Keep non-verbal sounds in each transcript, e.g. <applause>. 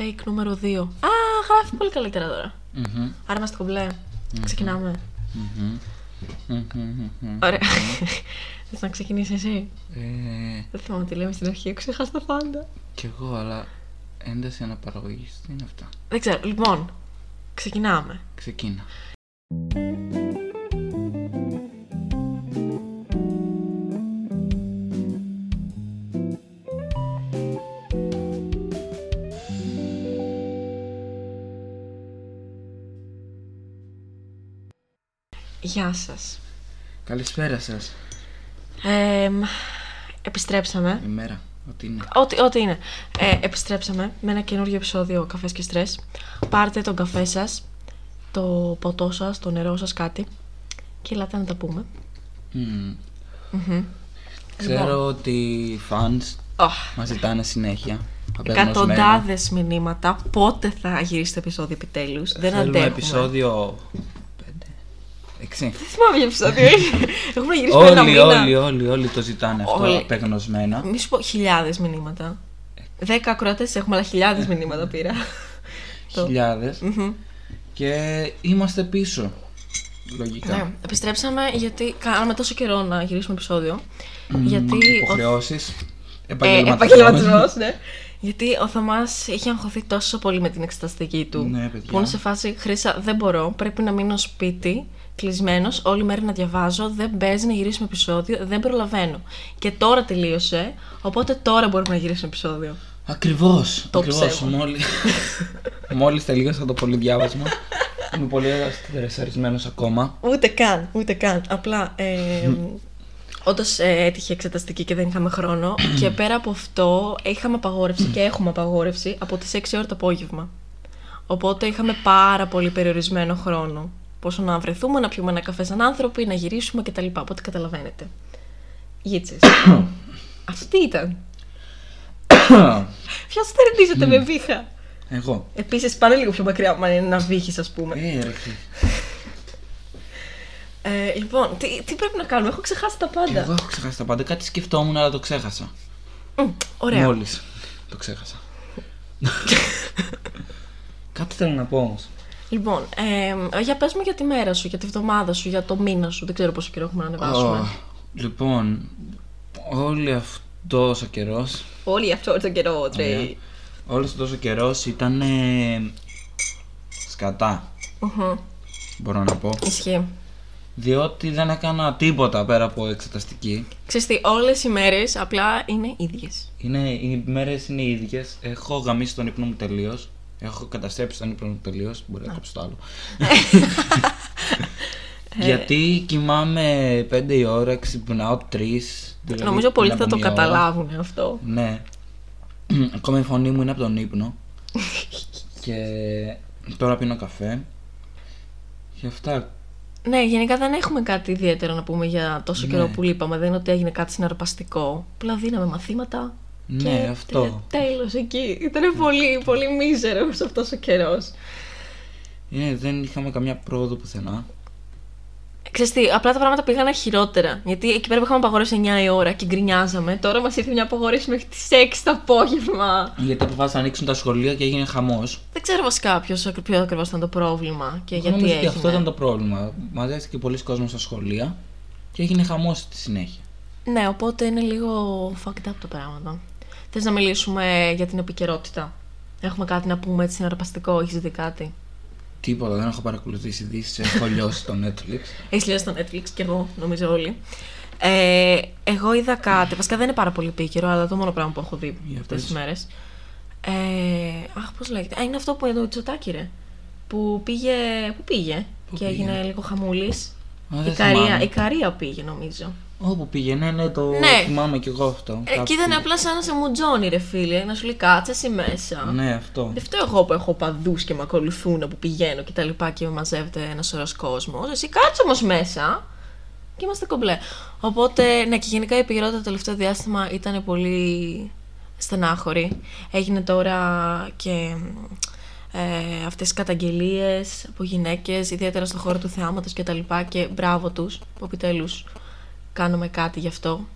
Take νούμερο 2. Α, γράφει πολύ καλύτερα τώρα. Μμμ. Άρα είμαστε κομπλέ. Ξεκινάμε. Μμμ. Μμμ, μμμ, μμμ. <laughs> Ωραία. Θες να ξεκινήσεις εσύ; Ε, Δεν θυμάμαι τι λέμε στην αρχή, έχω ξεχάσει τα πάντα. Κι εγώ, αλλά ένταση αναπαραγωγής, τι είναι αυτά; Δεν ξέρω. Λοιπόν, ξεκινάμε. Ξεκίνα. Σας. Καλησπέρα σας. Ε, μ, επιστρέψαμε. Ημέρα, ό,τι είναι. Ό,τι, ό,τι είναι. Ε, επιστρέψαμε με ένα καινούριο επεισόδιο Καφές και Στρες. Πάρτε τον καφέ σας, το ποτό σας, το νερό σας, κάτι. Και ελάτε να τα πούμε. Μμμ. Μμμ. Ξέρω Λοιπόν. ότι οι fans Αχ, μας ζητάνε συνέχεια. απεγνωσμένα. Εκατοντάδες μηνύματα. Πότε θα γυρίσει το επεισόδιο επιτέλους. Δεν Θέλουμε αντέχουμε. επεισόδιο 5, 6. Δεν θυμάμαι για επεισόδιο. <laughs> Έχουμε γυρίσει πριν ένα Όλοι, μήνα. όλοι, όλοι, όλοι το ζητάνε αυτό Όλοι. απεγνωσμένα. Μη σου πω χιλιάδες μηνύματα. Δέκα ακροατές έχουμε, αλλά χιλιάδες μηνύματα πήρα. Το- <laughs> Χιλιάδες. Μμμ. Και είμαστε πίσω. Λογικά. Ναι, επιστρέψαμε γιατί κάναμε τόσο καιρό να γυρίσουμε επεισόδιο. Μμμ, γιατί ο Υποχρεώσεις. Ε, Επαγγελματισμός. επαγγελματισμός, ναι. Γιατί ο Θωμάς είχε αγχωθεί τόσο πολύ με την εξεταστική του. Ναι, παιδιά. Που είναι σε φάση Χρήσα, δεν μπορώ. Πρέπει να μείνω σπίτι, κλεισμένος, όλη μέρα να διαβάζω. Δεν παίζει να γυρίσουμε επεισόδιο. Δεν προλαβαίνω. Και τώρα τελείωσε. Οπότε τώρα μπορούμε να γυρίσουμε επεισόδιο. Ακριβώς. Το ακριβώς. ψέμα. Μόλις, μόλις τελείωσα το πολυδιάβασμα. Είμαι πολύ στρεσαρισμένος ακόμα. Ούτε καν, ούτε καν. Απλά. Ε, Όντως ε, έτυχε εξεταστική και δεν είχαμε χρόνο. και πέρα από αυτό, είχαμε απαγόρευση και έχουμε απαγόρευση από τις 6 ώρα το απόγευμα. Οπότε είχαμε πάρα πολύ περιορισμένο χρόνο. Πόσο να βρεθούμε, να πιούμε ένα καφέ σαν άνθρωποι, να γυρίσουμε κτλ. Οπότε καταλαβαίνετε. Γίτσε. <coughs> Αυτή ήταν. <coughs> Ποιος στερνίζεται με βήχα. Εγώ. Επίσης, πάνε λίγο πιο μακριά από μένα είναι ένα βήχη, ας πούμε. Ε, ρε, φίλε. <laughs> Ε, λοιπόν, τι, τι πρέπει να κάνουμε, έχω ξεχάσει τα πάντα. Εγώ έχω ξεχάσει τα πάντα. Κάτι σκεφτόμουν, αλλά το ξέχασα. Μμ, ωραία. Μόλις το ξέχασα. <laughs> Κάτι θέλω να πω όμως. Λοιπόν, ε, για πες μου για τη μέρα σου, για τη βδομάδα σου, για το μήνα σου. Δεν ξέρω πόσο καιρό έχουμε να ανεβάσουμε. Ω, λοιπόν, όλη αυτός ο καιρός Όλοι αυτό το καιρό, τρέι. Όλος τόσο καιρός ήταν σκατά, Μμμ, μπορώ να πω. Ισχύει. Διότι δεν έκανα τίποτα πέρα από εξεταστική. Ξέρεις τι, όλες οι μέρες απλά είναι ίδιες. Είναι, οι μέρες είναι οι ίδιες. Έχω γαμίσει τον ύπνο μου τελείως. Έχω καταστρέψει τον ύπνο μου τελείως. Μπορεί να κόψω το άλλο. <laughs> Γιατί κοιμάμαι 5 η ώρα, ξυπνάω 3. Δηλαδή Νομίζω πολλοί την θα το επόμενη ώρα. καταλάβουν αυτό. Ναι. <clears throat> Ακόμα η φωνή μου είναι από τον ύπνο. <laughs> και τώρα πίνω καφέ. Και αυτά. Ναι, γενικά δεν έχουμε κάτι ιδιαίτερο να πούμε για τόσο Ναι. καιρό που λείπαμε. Δεν είναι ότι έγινε κάτι συναρπαστικό. Απλά δίναμε μαθήματα. Ναι, και αυτό. Τέλος εκεί. Ήταν πολύ, πολύ μίζερος αυτός ο καιρός. Ε, δεν είχαμε καμιά πρόοδο πουθενά. Ξέρεις τι, απλά τα πράγματα πήγαν χειρότερα. Γιατί εκεί πέρα που είχαμε απαγόρευση 9 η ώρα και γκρινιάζαμε, τώρα μας ήρθε μια απαγόρευση μέχρι τις 6 το απόγευμα. Γιατί αποφάσισαν να ανοίξουν τα σχολεία και έγινε χαμός. Δεν ξέρω βασικά ποιος, ποιο ακριβώς ήταν το πρόβλημα και γιατί Νομίζω έγινε. ότι αυτό ήταν το πρόβλημα. Μαζεύτηκε πολλοί κόσμος στα σχολεία και έγινε χαμός στη συνέχεια. Ναι, οπότε είναι λίγο fucked up τα πράγματα. Θες να μιλήσουμε για την επικαιρότητα; Έχουμε κάτι να πούμε έτσι συναρπαστικό, έχεις δει κάτι; Τίποτα, δεν έχω παρακολουθήσει ειδήσεις. Έχω <laughs> λιώσει το Netflix. Έχεις λιώσει στο Netflix και εγώ, νομίζω όλοι. Ε, εγώ είδα κάτι. Βασικά δεν είναι πάρα πολύ επίκαιρο, αλλά το μόνο πράγμα που έχω δει Για αυτές πες. τις μέρες. Ε, αχ, πώς λέγεται. Α, είναι αυτό που είναι το Ιτσοτάκι, ρε. Που πήγε. Πού πήγε Πού και πήγε; έγινε λίγο χαμούλης. Α, Η δεν Καρία, θυμάμαι. η Καρία πήγε, νομίζω. Όπου πήγαινε, ναι, το Ναι. θυμάμαι κι εγώ αυτό. Ε, Κάπου και ήταν πήγε. απλά σαν να σε μουτζώνει, ρε φίλε. Να σου λέει κάτσε εσύ μέσα. Ναι, αυτό. Δεν φταίω εγώ που έχω παδούς και με ακολουθούν που πηγαίνω και τα λοιπά και μαζεύεται ένας σωρό κόσμος. Εσύ κάτσε όμως μέσα και είμαστε κομπλέ. Οπότε, ναι, και γενικά η επικαιρότητα το τελευταίο διάστημα ήταν πολύ στενάχωρη. Έγινε τώρα και ε, αυτές τις καταγγελίες από γυναίκες, ιδιαίτερα στον χώρο του θεάματος και τα λοιπά και μπράβο τους που επιτέλους κάνουμε κάτι γι' αυτό.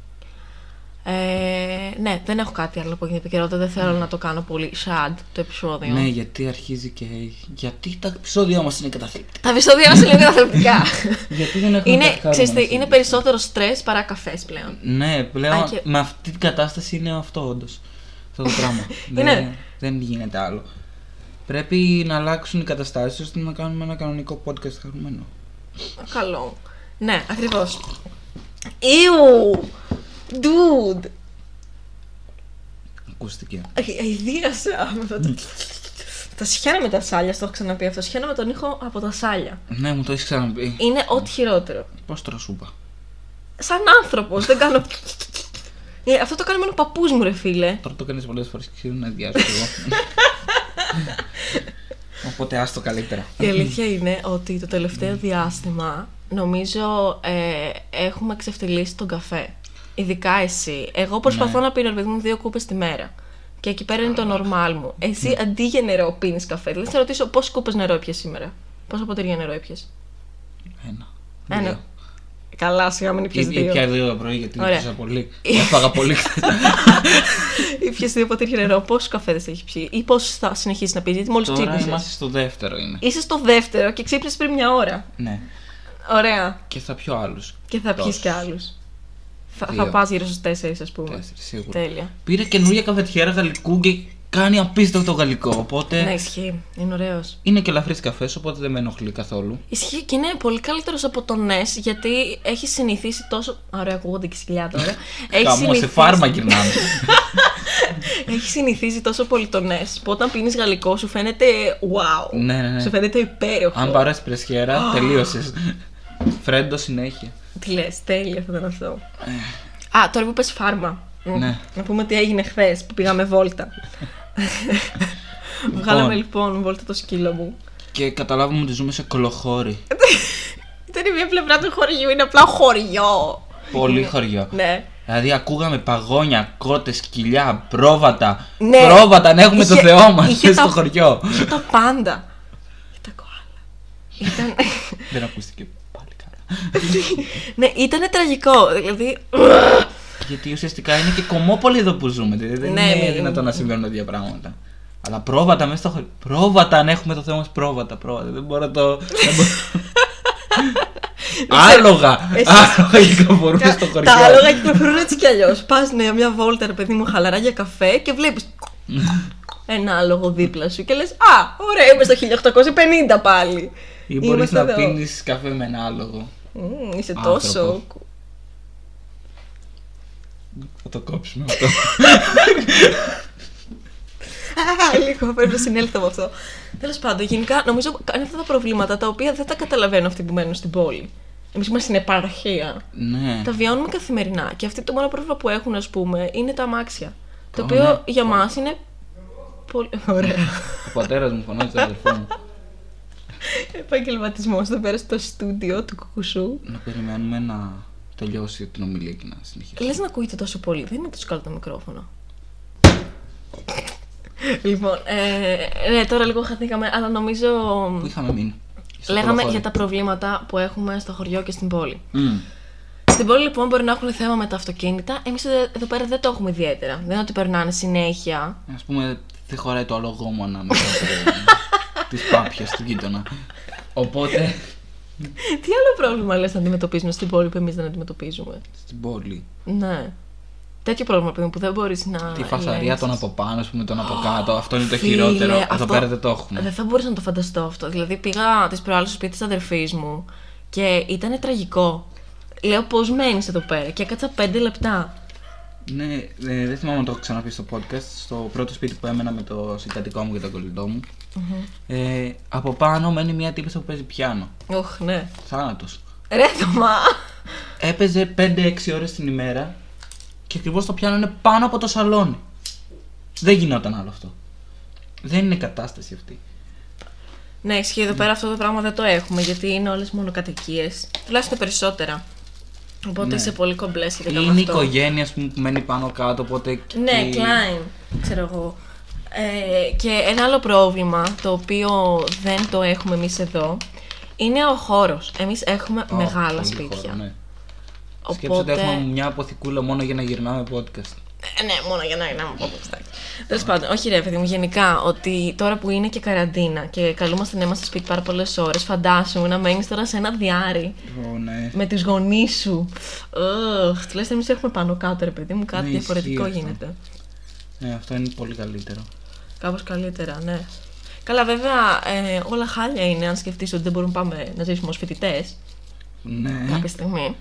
Ε, ναι, δεν έχω κάτι άλλο από την επικαιρότητα. Δεν θέλω να το κάνω πολύ sad το επεισόδιο. Ναι, γιατί αρχίζει και. Γιατί τα επεισόδια μας είναι καταθλιπτικά. Τα επεισόδια μας είναι καταθλιπτικά. <laughs> γιατί δεν έχουμε είναι, κάτι ξέρεις τι, χαρούμενο είναι σήμερα. περισσότερο στρες παρά καφές πλέον. Ναι, πλέον Α, και- με αυτή την κατάσταση είναι αυτό όντως. Αυτό το πράγμα. <laughs> Είναι. δεν, δεν γίνεται άλλο. Πρέπει να αλλάξουν οι καταστάσεις ώστε να κάνουμε ένα κανονικό podcast χαρούμενο. Καλό. Ναι, ακριβώς. Ιου! Dude! Ακούστηκε. Αιδίασα με αυτό το. Τα σχένα με τα σάλια, στο έχω ξαναπεί αυτό. Σχένα με τον ήχο από τα σάλια. Ναι, μου το έχεις ξαναπεί. Είναι ό,τι χειρότερο. Πώς τώρα σου είπα. Σαν άνθρωπος, δεν κάνω. Ε, αυτό το κάνει μόνο ο παππούς μου, ρε φίλε. Τώρα το κάνεις πολλές φορές και ξέρω να διάσω εγώ. <laughs> Οπότε άστο καλύτερα. Η αλήθεια είναι ότι το τελευταίο διάστημα νομίζω ε, έχουμε ξεφτυλίσει τον καφέ. Ειδικά εσύ. Εγώ προσπαθώ Ναι. να πίνω ρε παιδί μου δύο κούπες τη μέρα. Και εκεί πέρα είναι το normal μου. Εσύ αντί για νερό πίνεις καφέ. Δηλαδή θα ρωτήσω πόσες κούπες νερό έπιες σήμερα; Πόσα ποτήρια νερό έπιες; Ένα. Ένα. Δύο. Καλά, σιγά μην Ή, ήπιες ή δύο. πια δύο το πρωί γιατί Ωραία. έπιασα πολύ. <laughs> Έφαγα πολύ χθες. <laughs> Ήπιες δύο ποτήρια νερό. Πόσους καφέδε έχει πιει; Ή πόσου θα συνεχίσεις να πεις, γιατί μόλις Τώρα ξύπνησες; είμαστε στο δεύτερο είναι. Είσαι στο δεύτερο και ξύπνησες πριν μια ώρα. Ναι. Ωραία. Και θα πιω άλλους. Και θα πιεις Τόσους. κι άλλους. Θα, Δύο. θα πας γύρω στους τέσσερις, ας πούμε. Τέσσερις σίγουρα. Τέλεια. Πήρε καινούργια καφετιέρα γαλλικού και κάνει απίστευτο γαλλικό. Οπότε Ναι, ισχύει. Είναι ωραίος. είναι και ελαφρύς καφές, οπότε δεν με ενοχλεί καθόλου. Ισχύει και είναι πολύ καλύτερος από τον Νες γιατί έχει συνηθίσει τόσο. Ωραία, ακούγονται και σκυλιά τώρα. <laughs> έχει, Καμώ σε φάρμα γυρνάμε. <laughs> έχει συνηθίσει τόσο πολύ τον Νες που όταν πίνεις γαλλικό σου φαίνεται wow. ναι, ναι, ναι. Σου φαίνεται υπέροχο. Αν πάρει πρεσιέρα, τελείωσες. <laughs> Φρέντο συνέχεια. Τι λες, τέλεια θα ήταν αυτό. Α, τώρα που πες φάρμα. Μ, Ναι. Να πούμε τι έγινε χθες που πήγαμε βόλτα. Βγάλαμε λοιπόν βόλτα το σκύλο μου. Και καταλάβουμε ότι ζούμε σε κολοχώρι. Δεν είναι μια πλευρά του χωριού, είναι απλά χωριό. Πολύ χωριό. Ναι. Δηλαδή ακούγαμε παγόνια, κότες, σκυλιά, πρόβατα. Ναι. Πρόβατα, να έχουμε το Είχε- Θεό μας είχε στο τα- χωριό. Είχε τα πάντα. Είχε τα κοάλα. <laughs> Ήταν... Δεν ακούστηκε πάλι καλά. <laughs> ναι, ήταν τραγικό. Δηλαδή. Γιατί ουσιαστικά είναι και κομμόπολη εδώ που ζούμε. Δηλαδή δεν Ναι, είναι μη- δυνατόν να συμβαίνουν τέτοια πράγματα. Αλλά πρόβατα μέσα στο χωριό. Πρόβατα, αν έχουμε το Θεό μας, πρόβατα, πρόβατα. Δεν μπορώ να το. δεν μπορώ- <laughs> Άλογα! Εσύ- Άλογα κυκλοφορούν στο χωριό. τα άλογα κυκλοφορούν έτσι κι αλλιώς. Πας ναι, μια βόλτα, ρε παιδί μου, χαλαρά για καφέ και βλέπεις. <laughs> ένα άλογο δίπλα σου και λες: Α, ωραία, είμαι στο 1850 πάλι. Ή μπορείς Είμαστε να εδώ. πίνεις καφέ με ένα άλογο. Μμμ, είσαι Άνθρωπο. τόσο. Θα το κόψουμε αυτό. Α, λίγο πρέπει να συνέλθω από αυτό. Τέλος πάντων, γενικά νομίζω είναι αυτά τα προβλήματα τα οποία δεν τα καταλαβαίνω αυτοί που μένουν στην πόλη. Εμείς είμαστε στην επαρχία. ναι. Τα βιώνουμε καθημερινά. Και αυτό το μόνο πρόβλημα που έχουν, ας πούμε, είναι τα αμάξια. Το Ω, οποίο ναι. για μας είναι. Πολύ ωραία. Ο πατέρας μου φωνάζει τον αδερφό μου. Επαγγελματισμός εδώ πέρα στο στούντιο του κουκουσού. Να περιμένουμε να τελειώσει την ομιλία και να συνεχίσουμε. Λες να ακούγεται τόσο πολύ. Δεν είναι τόσο καλό το μικρόφωνο. λοιπόν, ε, ναι, τώρα λίγο χαθήκαμε, αλλά νομίζω. Πού είχαμε μείνει; Στο Λέγαμε κολοχώρι. για τα προβλήματα που έχουμε στο χωριό και στην πόλη. Μμ. Στην πόλη λοιπόν μπορεί να έχουν θέμα με τα αυτοκίνητα. Εμείς εδώ πέρα δεν το έχουμε ιδιαίτερα. Δεν είναι ότι περνάνε συνέχεια. Α πούμε, δεν χωράει το αλογό μου ανάμεσα <laughs> της πάπιας του γείτονα. Οπότε Τι άλλο πρόβλημα λες να αντιμετωπίζουμε στην πόλη που εμείς δεν αντιμετωπίζουμε; στην πόλη. Ναι. Τέτοιο πρόβλημα παιδί μου, που δεν μπορείς να. Τη φασαρία ελέγξεις. των από πάνω, ας πούμε, των από κάτω. Αυτό είναι το Φίλε, χειρότερο. Εδώ αυτό- πέρα δεν το έχουμε. Δεν θα μπορούσα να το φανταστώ αυτό. Δηλαδή πήγα τις προάλλες στο σπίτι της αδερφής μου και ήταν τραγικό. Λέω πώς μένεις εδώ πέρα; Και έκατσα πέντε λεπτά. Ναι, ε, δεν θυμάμαι αν το έχω ξαναπεί στο podcast. Στο πρώτο σπίτι που έμενα με το συγκατοικό μου και τον κολλητό μου. Ε, από πάνω μένει μια τύπησα που παίζει πιάνο. Οχ, ναι. Θάνατος. Ρε Θωμά! Έπαιζε 5-6 ώρες την ημέρα και ακριβώς το πιάνο είναι πάνω από το σαλόνι. Δεν γινόταν άλλο αυτό. Δεν είναι κατάσταση αυτή. Ναι, ισχύει εδώ πέρα αυτό το πράγμα δεν το έχουμε γιατί είναι όλες μόνο κατοικίε. Τουλάχιστον περισσότερα. Οπότε Ναι. είσαι πολύ κομπλές σχετικά με Είναι η αυτό. οικογένεια ας πούμε, που μένει πάνω κάτω, οπότε. και- Ναι, Klein, ξέρω εγώ. Ε, και ένα άλλο πρόβλημα το οποίο δεν το έχουμε εμείς εδώ είναι ο χώρος. Εμείς έχουμε Ω, μεγάλα πολύ σπίτια. χώρο, ναι. Σκέψτε ότι Οπότε- έχουμε μια αποθηκούλα μόνο για να γυρνάμε podcast. Ε, ναι, μόνο για να, να μου πω πως Τέλος πάντων, όχι ρε παιδί μου, γενικά ότι τώρα που είναι και καραντίνα και καλούμαστε να είμαστε σπίτι πάρα πολλές ώρες, φαντάσου να μένεις τώρα σε ένα διάρρη Ω, ναι. με τις γονείς σου. Ugh, τουλάχιστον εμείς έχουμε πάνω κάτω, ρε παιδί μου, κάτι Ναι, διαφορετικό ισχύει αυτό. γίνεται. ναι, αυτό είναι πολύ καλύτερο. Κάπως καλύτερα, ναι. Καλά, βέβαια, ε, όλα χάλια είναι αν σκεφτείς ότι δεν μπορούμε να πάμε να ζήσουμε ως φοιτητές Ναι. κάποια στιγμή.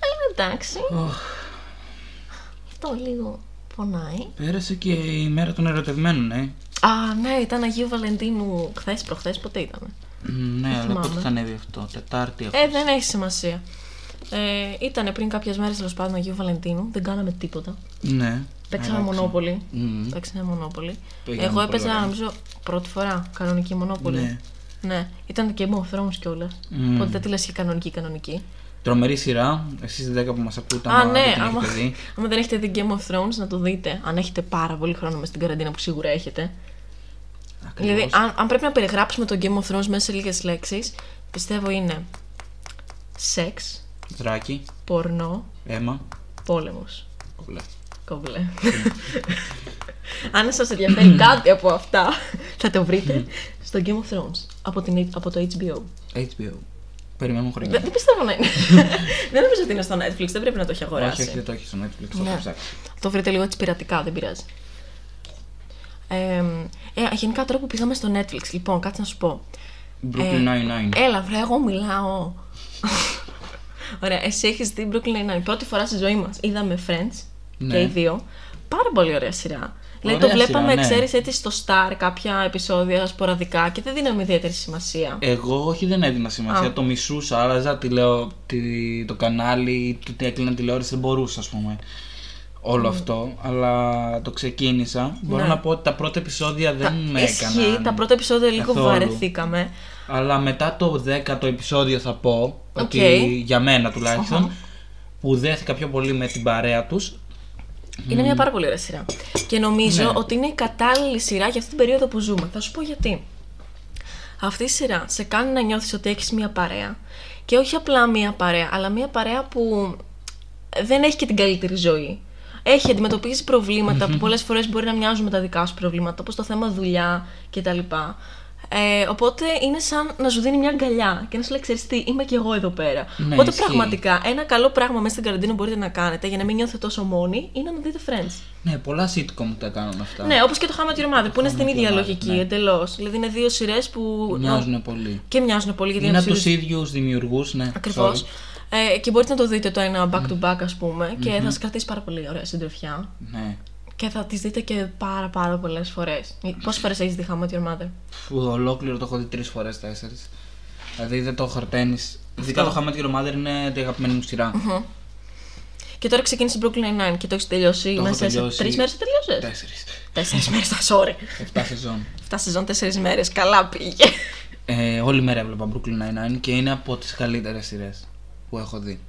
Αλλά εντάξει. Οχ, Αυτό λίγο πονάει. Πέρασε και η μέρα των ερωτευμένων, ε. Α, ναι, ήταν Αγίου Βαλεντίνου χθες, προχθές, ποτέ ήταν. Μ, Ναι, αλλά θυμάμαι. πότε θα ανέβει αυτό, Τετάρτη αυτό. Ε, δεν έχει σημασία. Ε, ήταν πριν κάποιες μέρες τέλος πάντων Αγίου Βαλεντίνου, δεν κάναμε τίποτα. Ναι. Παίξαμε Αλλάξε. μονόπολη. Μμ. Παίξαμε μονόπολη. Πήγαμε Εγώ πολύ έπαιζα, ωραία. νομίζω, πρώτη φορά κανονική μονόπολη. Ναι. Ναι, ήταν και Game of Thrones κιόλας. Μμ. Οπότε δεν τη λες και κανονική κανονική. Τρομερή σειρά. Εσείς 10 που μας ακούτε, Α, άμα ναι, δεν την άμα, έχετε δει. άμα δεν έχετε δει Game of Thrones, να το δείτε. Αν έχετε πάρα πολύ χρόνο με στην καραντίνα που σίγουρα έχετε. Ακριβώς. Δηλαδή, αν, αν πρέπει να περιγράψουμε το Game of Thrones μέσα σε λίγες λέξεις, πιστεύω είναι σεξ, Δράκι, πορνό, αίμα. πόλεμος. Κομπλέ. Κομπλέ. Αν σας ενδιαφέρει <laughs> κάτι από αυτά, θα το βρείτε στο Game of Thrones από, την, από το HBO. HBO. Περιμένουμε Δεν, χρόνια. δεν πιστεύω να είναι. <laughs> δεν νομίζω ότι είναι στο Netflix, δεν πρέπει να το έχει αγοράσει. Όχι, όχι, δεν το έχει στο Netflix. Το Ναι. έχω ψάξει. Το βρείτε λίγο έτσι πειρατικά, δεν πειράζει. Ε, ε, γενικά τώρα που πήγαμε στο Netflix, λοιπόν, κάτσε να σου πω. Brooklyn Ε, Nine-Nine. Έλα, βρε, εγώ μιλάω. <laughs> Ωραία, εσύ έχεις δει Brooklyn Nine-Nine. Πρώτη φορά στη ζωή μας είδαμε Friends Ναι. και οι δύο. Πάρα πολύ ωραία σειρά. Δηλαδή Ωραία το βλέπαμε, σειρά, ναι. ξέρεις, έτσι στο Star κάποια επεισόδια σποραδικά και δεν δίναμε ιδιαίτερη σημασία. Εγώ όχι δεν έδινα σημασία, Α. το μισούσα, άλλαζα τη λέω, τη, το κανάλι, το ότι έκλεινα τηλεόραση, δεν μπορούσα ας πούμε όλο αυτό, αλλά το ξεκίνησα. Μπορώ Ναι. να πω ότι τα πρώτα επεισόδια δεν με Ισχύει, έκαναν. τα πρώτα επεισόδια λίγο καθόλου. βαρεθήκαμε. Αλλά μετά το 10ο επεισόδιο θα πω, ότι Οκ. για μένα τουλάχιστον, που δέθηκα πιο πολύ με την παρέα τους, Είναι μια πάρα πολύ ωραία σειρά. Και νομίζω Ναι. ότι είναι η κατάλληλη σειρά για αυτή την περίοδο που ζούμε. Θα σου πω γιατί. Αυτή η σειρά σε κάνει να νιώθεις ότι έχεις μια παρέα. Και όχι απλά μια παρέα, αλλά μια παρέα που δεν έχει και την καλύτερη ζωή. Έχει αντιμετωπίσει προβλήματα που πολλές φορές μπορεί να μοιάζουν με τα δικά σου προβλήματα, όπως το θέμα δουλειά κτλ. Ε, οπότε είναι σαν να σου δίνει μια αγκαλιά και να σου λέει: Ξέρεις τι, είμαι και εγώ εδώ πέρα. Ναι, οπότε ισχύει. πραγματικά ένα καλό πράγμα μέσα στην καραντίνα που μπορείτε να κάνετε για να μην νιώθετε τόσο μόνοι είναι να δείτε Friends. ναι, πολλά sitcom τα κάνουν αυτά. Ναι, όπως και το How I Met Your Mother που είναι στην How I Met ίδια Your Mother, λογική ναι. εντελώς. Δηλαδή είναι δύο σειρές που. Μοιάζουν πολύ. Και μοιάζουν πολύ γιατί Είναι από είναι τους ίδιους δημιουργούς, ναι. Ακριβώς. sorry. Ε, και μπορείτε να το δείτε το ένα back to back, ας πούμε, και θα σας κρατήσει πάρα πολύ ωραία συντροφιά. Ναι. Και θα τις δείτε και πάρα πάρα πολλές φορές. Πόσες φορές έχεις δει How I Met Your Mother; Που ολόκληρο το έχω δει τρεις φορές, τέσσερις. Δηλαδή δεν το χορταίνει. Ειδικά το How I Met Your Mother είναι την αγαπημένη μου σειρά. Και τώρα ξεκίνησε Brooklyn Nine-Nine και το έχεις τελειώσει έχω μέσα τελειώσει. σε τρεις μέρες. τελειώσε. Τέσσερις. Τέσσερις μέρες, τα sorry. Εφτά σεζόν. Αυτά σεζόν τέσσερις μέρες. Καλά πήγε. Ε, όλη μέρα έβλεπα Brooklyn Nine-Nine και είναι από τις καλύτερες σειρές που έχω δει.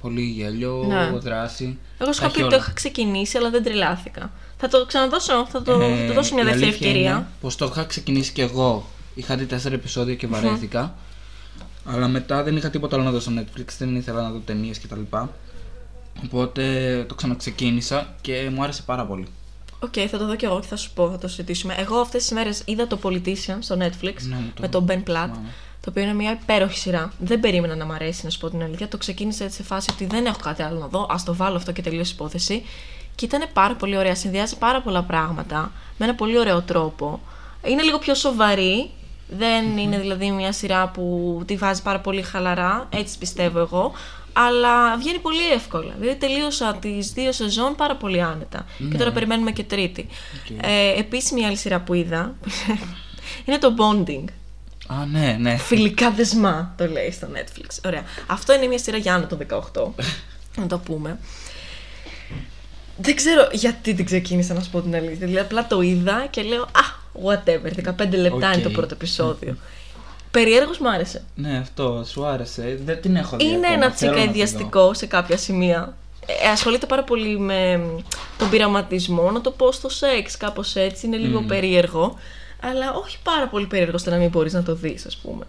Πολύ γέλιο, Ναι. δράση. Εγώ σου τα είχα πει έχει ότι το όλα. είχα ξεκινήσει, αλλά δεν τρελάθηκα. Θα το ξαναδώσω, θα το, θα το δώσω μια Ε, η δεύτερη αλήθεια ευκαιρία. είναι Πως το είχα ξεκινήσει και εγώ. Είχα δει τέσσερα επεισόδια και βαρέθηκα. Αλλά μετά δεν είχα τίποτα άλλο να δω στο Netflix, δεν ήθελα να δω ταινίες κτλ. Οπότε το ξαναξεκίνησα και μου άρεσε πάρα πολύ. Οκ, θα το δω και εγώ και θα σου πω, θα το συζητήσουμε. Εγώ αυτές τις μέρες είδα το Politician στο Netflix Ναι, μου το με τον Ben Platt. θυμάμαι. Το οποίο είναι μια υπέροχη σειρά. Δεν περίμενα να μ' αρέσει, να σου πω την αλήθεια. Το ξεκίνησα έτσι σε φάση ότι δεν έχω κάτι άλλο να δω. Ας το βάλω αυτό και τελείωσε η υπόθεση. Και ήταν πάρα πολύ ωραία. Συνδυάζει πάρα πολλά πράγματα με ένα πολύ ωραίο τρόπο. Είναι λίγο πιο σοβαρή. Δεν είναι δηλαδή μια σειρά που τη βάζεις πάρα πολύ χαλαρά. Έτσι πιστεύω εγώ. Αλλά βγαίνει πολύ εύκολα. Δηλαδή τελείωσα τις δύο σεζόν πάρα πολύ άνετα. Και τώρα περιμένουμε και τρίτη. Οκ. Ε, Επίσης, μια άλλη σειρά που είδα <laughs> είναι το Bonding. Α, ναι, ναι. Φιλικά δεσμά το λέει στο Netflix. Ωραία. Αυτό είναι μια σειρά για άνω των 18. να το πούμε. Δεν ξέρω γιατί την ξεκίνησα να σου πω την αλήθεια. Δηλαδή απλά το είδα και λέω Α, whatever. 15 λεπτά είναι το Οκ. πρώτο επεισόδιο. Περιέργως μου άρεσε. Ναι, αυτό σου άρεσε. Δεν την έχω δει. Είναι ακόμα. ένα Θέλω να τσικ τη δω. αηδιαστικό σε κάποια σημεία. Ε, ασχολείται πάρα πολύ με τον πειραματισμό, να το πω στο σεξ, κάπως έτσι. Είναι λίγο περίεργο. Αλλά όχι πάρα πολύ περίεργο ώστε να μην μπορείς να το δεις, ας πούμε.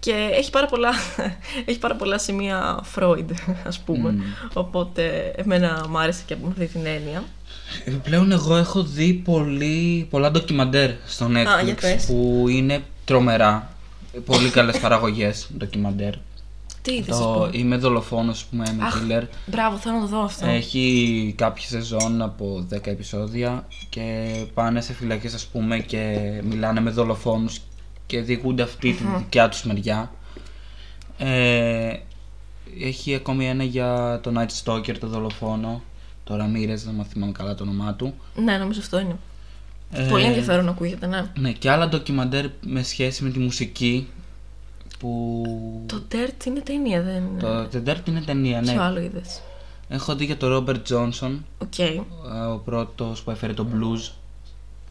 Και έχει πάρα πολλά, <laughs> έχει πάρα πολλά σημεία Freud, ας πούμε. Οπότε εμένα μου άρεσε και από αυτή την έννοια. Επιπλέον εγώ έχω δει πολύ, πολλά ντοκιμαντέρ στο Netflix για πες. που είναι τρομερά. Πολύ καλές παραγωγές ντοκιμαντέρ. Τι είδες, ας Το πούμε. Είμαι δολοφόνος που είμαι Αχ, killer. Μπράβο, θέλω να το δω αυτό. Έχει κάποια σεζόν από 10 επεισόδια και πάνε σε φυλακές ας πούμε και μιλάνε με δολοφόνους και διηγούνται αυτή τη δικιά τους μεριά. Ε, έχει ακόμη ένα για το Night Stalker, το δολοφόνο, το Ramirez, δεν θυμάμαι καλά το όνομά του. Ναι, νομίζω αυτό είναι. Ε, Πολύ ενδιαφέρον ακούγεται, ναι. Ναι, και άλλα ντοκιμαντέρ με σχέση με τη μουσική που... Το Dirt είναι ταινία, δεν είναι. Το The Dirt είναι ταινία, ναι. Ποιο άλλο είδες; Έχω δει για τον Robert Johnson, Οκ. ε, ο πρώτος που έφερε το blues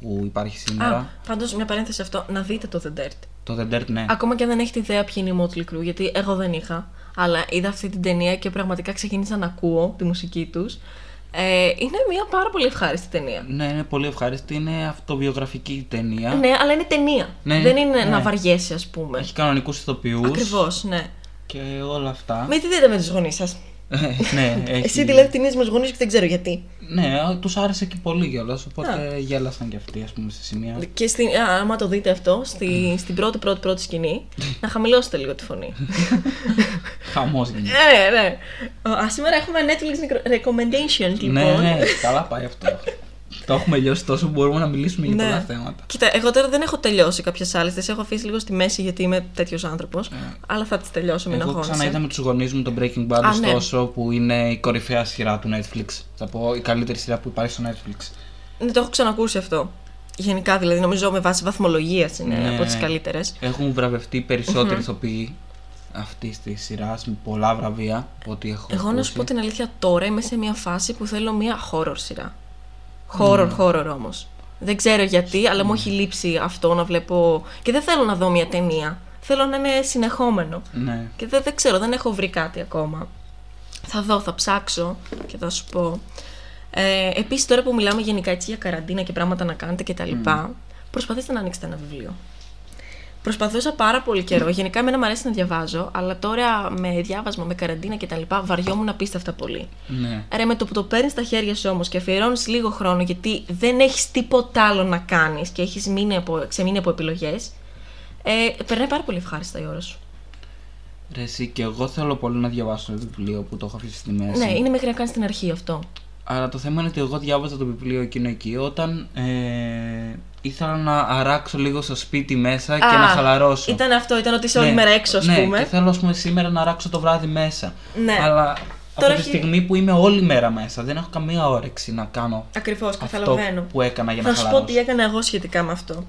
που υπάρχει σήμερα. Α, πάντως μια παρένθεση αυτό, να δείτε το The Dirt. Το The Dirt, ναι. Ακόμα και αν δεν έχετε ιδέα ποιοι είναι οι Motley Crue, γιατί εγώ δεν είχα. Αλλά είδα αυτή την ταινία και πραγματικά ξεκίνησα να ακούω τη μουσική τους. Ε, είναι μια πάρα πολύ ευχάριστη ταινία. Ναι, είναι πολύ ευχάριστη. Είναι αυτοβιογραφική ταινία. Ναι, αλλά είναι ταινία. Ναι, δεν είναι ναι. να βαριέσαι, ας πούμε. Έχει κανονικούς ηθοποιούς. Ακριβώς, ναι. Και όλα αυτά. Μην τη δείτε με τους γονείς σας; Ναι, <laughs> έχει... Εσύ τη λέτε την με τους γονείς και δεν ξέρω γιατί. Ναι, τους άρεσε και πολύ κιόλας. Οπότε γέλασαν κι αυτοί, ας πούμε, σε σημεία. Και στην, α, άμα το δείτε αυτό, στη, στην πρώτη πρώτη πρώτη σκηνή, <laughs> να χαμηλώσετε λίγο τη φωνή. <laughs> Χαμός γίνεται. ναι, ναι. Α, σήμερα έχουμε Netflix recommendations, λοιπόν. ναι, ναι, καλά πάει αυτό. Το έχουμε λιώσει τόσο που μπορούμε να μιλήσουμε για Ναι. πολλά θέματα. Κοίτα, εγώ τώρα δεν έχω τελειώσει κάποιες άλλες. Τις έχω αφήσει λίγο στη μέση γιατί είμαι τέτοιος άνθρωπος. Αλλά θα τις τελειώσω, μην Ε. Εγώ αγχώνεσαι. ξανά είδα με τους γονείς μου το Breaking Bad, Α, ναι. ωστόσο, που είναι η κορυφαία σειρά του Netflix. Θα πω η καλύτερη σειρά που υπάρχει στο Netflix. Ναι, το έχω ξανακούσει αυτό. Γενικά δηλαδή, νομίζω με βάση βαθμολογίας είναι Ναι, από τις ναι. καλύτερες. Έχουν βραβευτεί περισσότεροι ηθοποιοί αυτής της σειράς με πολλά βραβεία από ό,τι έχω Εγώ να ακούσει. σου πω την αλήθεια, τώρα είμαι σε μια φάση που θέλω μια horror σειρά. Horror, horror όμως. Δεν ξέρω γιατί, αλλά μου έχει λείψει αυτό να βλέπω. Και δεν θέλω να δω μια ταινία. Θέλω να είναι συνεχόμενο. Ναι. Και δεν, δεν ξέρω, δεν έχω βρει κάτι ακόμα. Θα δω, θα ψάξω και θα σου πω. Ε, Επίσης, τώρα που μιλάμε γενικά έτσι για καραντίνα και πράγματα να κάνετε κτλ., προσπαθήστε να ανοίξετε ένα βιβλίο. Προσπαθούσα πάρα πολύ καιρό. Γενικά, εμένα μου αρέσει να διαβάζω, αλλά τώρα με διάβασμα, με καραντίνα κτλ., βαριόμουν απίστευτα πολύ. ναι. Ρε, με το που το παίρνεις στα χέρια σου όμως και αφιερώνεις λίγο χρόνο, γιατί δεν έχεις τίποτα άλλο να κάνεις και έχεις ξεμείνει από επιλογές, ε, περνάει πάρα πολύ ευχάριστα η ώρα σου. Ρε, εσύ και εγώ θέλω πολύ να διαβάσω το βιβλίο που το έχω αφήσει στη μέση. Ναι, είναι μέχρι να κάνεις την αρχή αυτό. Αλλά το θέμα είναι ότι εγώ διάβαζα το βιβλίο εκείνο εκεί όταν ε, ήθελα να αράξω λίγο στο σπίτι μέσα και Α, να χαλαρώσω. Ήταν αυτό, ήταν ότι είσαι όλη Ναι, μέρα έξω, ας ναι, πούμε. Και θέλω ας πούμε, σήμερα να αράξω το βράδυ μέσα. Ναι. Αλλά Τώρα από τη έχει- στιγμή που είμαι όλη μέρα μέσα, δεν έχω καμία όρεξη να κάνω Ακριβώς, αυτό καταλαβαίνω. που έκανα για Θα να σου πω χαλαρώσω. τι έκανα εγώ σχετικά με αυτό.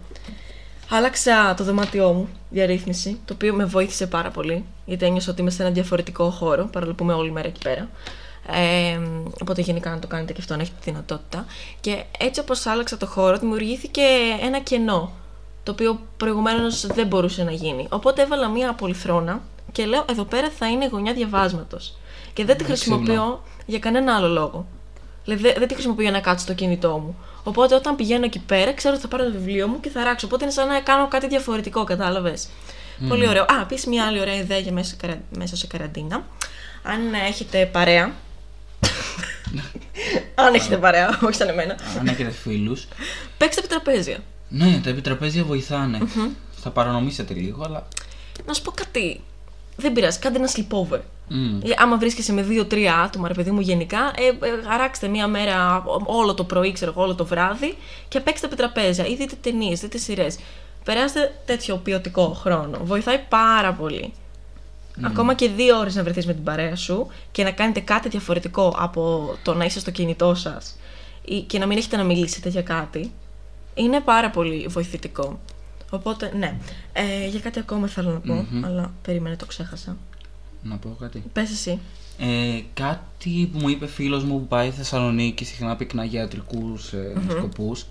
Άλλαξα το δωμάτιό μου, διαρρύθμιση, το οποίο με βοήθησε πάρα πολύ, γιατί ένιωσα ότι είμαι σε ένα διαφορετικό χώρο, παρόλο που είμαι όλη μέρα εκεί πέρα. Ε, οπότε γενικά να το κάνετε και αυτό, να έχετε τη δυνατότητα. Και έτσι όπως άλλαξα το χώρο, δημιουργήθηκε ένα κενό, το οποίο προηγουμένως δεν μπορούσε να γίνει. Οπότε έβαλα μία πολυθρόνα και λέω εδώ πέρα θα είναι γωνιά διαβάσματος. Και δεν τη Πολύ χρησιμοποιώ για κανένα άλλο λόγο. Δηλαδή δεν, δεν τη χρησιμοποιώ για να κάτσω στο κινητό μου. Οπότε όταν πηγαίνω εκεί πέρα, ξέρω ότι θα πάρω το βιβλίο μου και θα ράξω. Οπότε είναι σαν να κάνω κάτι διαφορετικό, κατάλαβες. Πολύ ωραίο. Α, επίσης μια άλλη ωραία ιδέα για μέσα, σε καρα- μέσα σε καραντίνα. Αν έχετε παρέα. Αν έχετε παρέα, όχι σαν εμένα. Αν έχετε φίλους. Παίξτε επί τραπέζια. Ναι, τα επιτραπέζια βοηθάνε. Θα παρανομήσετε λίγο, αλλά. Να σου πω κάτι. Δεν πειράζει, κάντε ένα sleepover. Μμ. Ε, Άμα βρίσκεσαι με δύο-τρία άτομα, ρε παιδί μου, γενικά, ε, ε, αράξτε μία μέρα όλο το πρωί, ξέρω εγώ, όλο το βράδυ και παίξτε επί τραπέζια ή δείτε ταινίες, δείτε σειρές. Περάστε τέτοιο ποιοτικό χρόνο. Βοηθάει πάρα πολύ. Ακόμα και δύο ώρες να βρεθείς με την παρέα σου και να κάνετε κάτι διαφορετικό από το να είσαι στο κινητό σας και να μην έχετε να μιλήσετε για κάτι. Είναι πάρα πολύ βοηθητικό. Οπότε, ναι. Ε, για κάτι ακόμα θέλω να πω, αλλά περίμενε, το ξέχασα. Να πω κάτι. Πες εσύ. Ε, κάτι που μου είπε φίλος μου που πάει Θεσσαλονίκη συχνά πυκνά για ιατρικούς ε, σκοπούς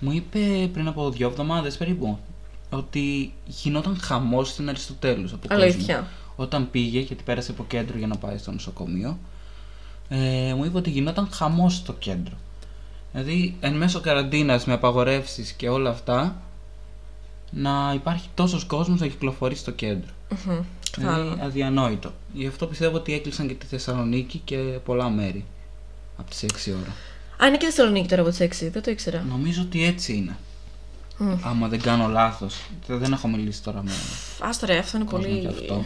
μου είπε πριν από δύο εβδομάδες περίπου ότι γινόταν χαμός στην Αριστοτέλους από κόσμο. Αλήθεια. Όταν πήγε, γιατί πέρασε από κέντρο για να πάει στο νοσοκομείο ε, μου είπε ότι γινόταν χαμός στο κέντρο. Δηλαδή εν μέσω καραντίνας με απαγορεύσεις και όλα αυτά να υπάρχει τόσος κόσμος να κυκλοφορεί στο κέντρο. Μμμ, Κατάλαβα. Δηλαδή αδιανόητο. Γι' αυτό πιστεύω ότι έκλεισαν και τη Θεσσαλονίκη και πολλά μέρη από τις 6 ώρα. Α, είναι και Θεσσαλονίκη τώρα από τις 6, δεν το ήξερα. Νομίζω ότι έτσι είναι. Μμ. Άμα δεν κάνω λάθος. Δεν έχω μιλήσει τώρα με Άστο ρε, αυτό είναι κόσμο πολύ. γι' αυτό.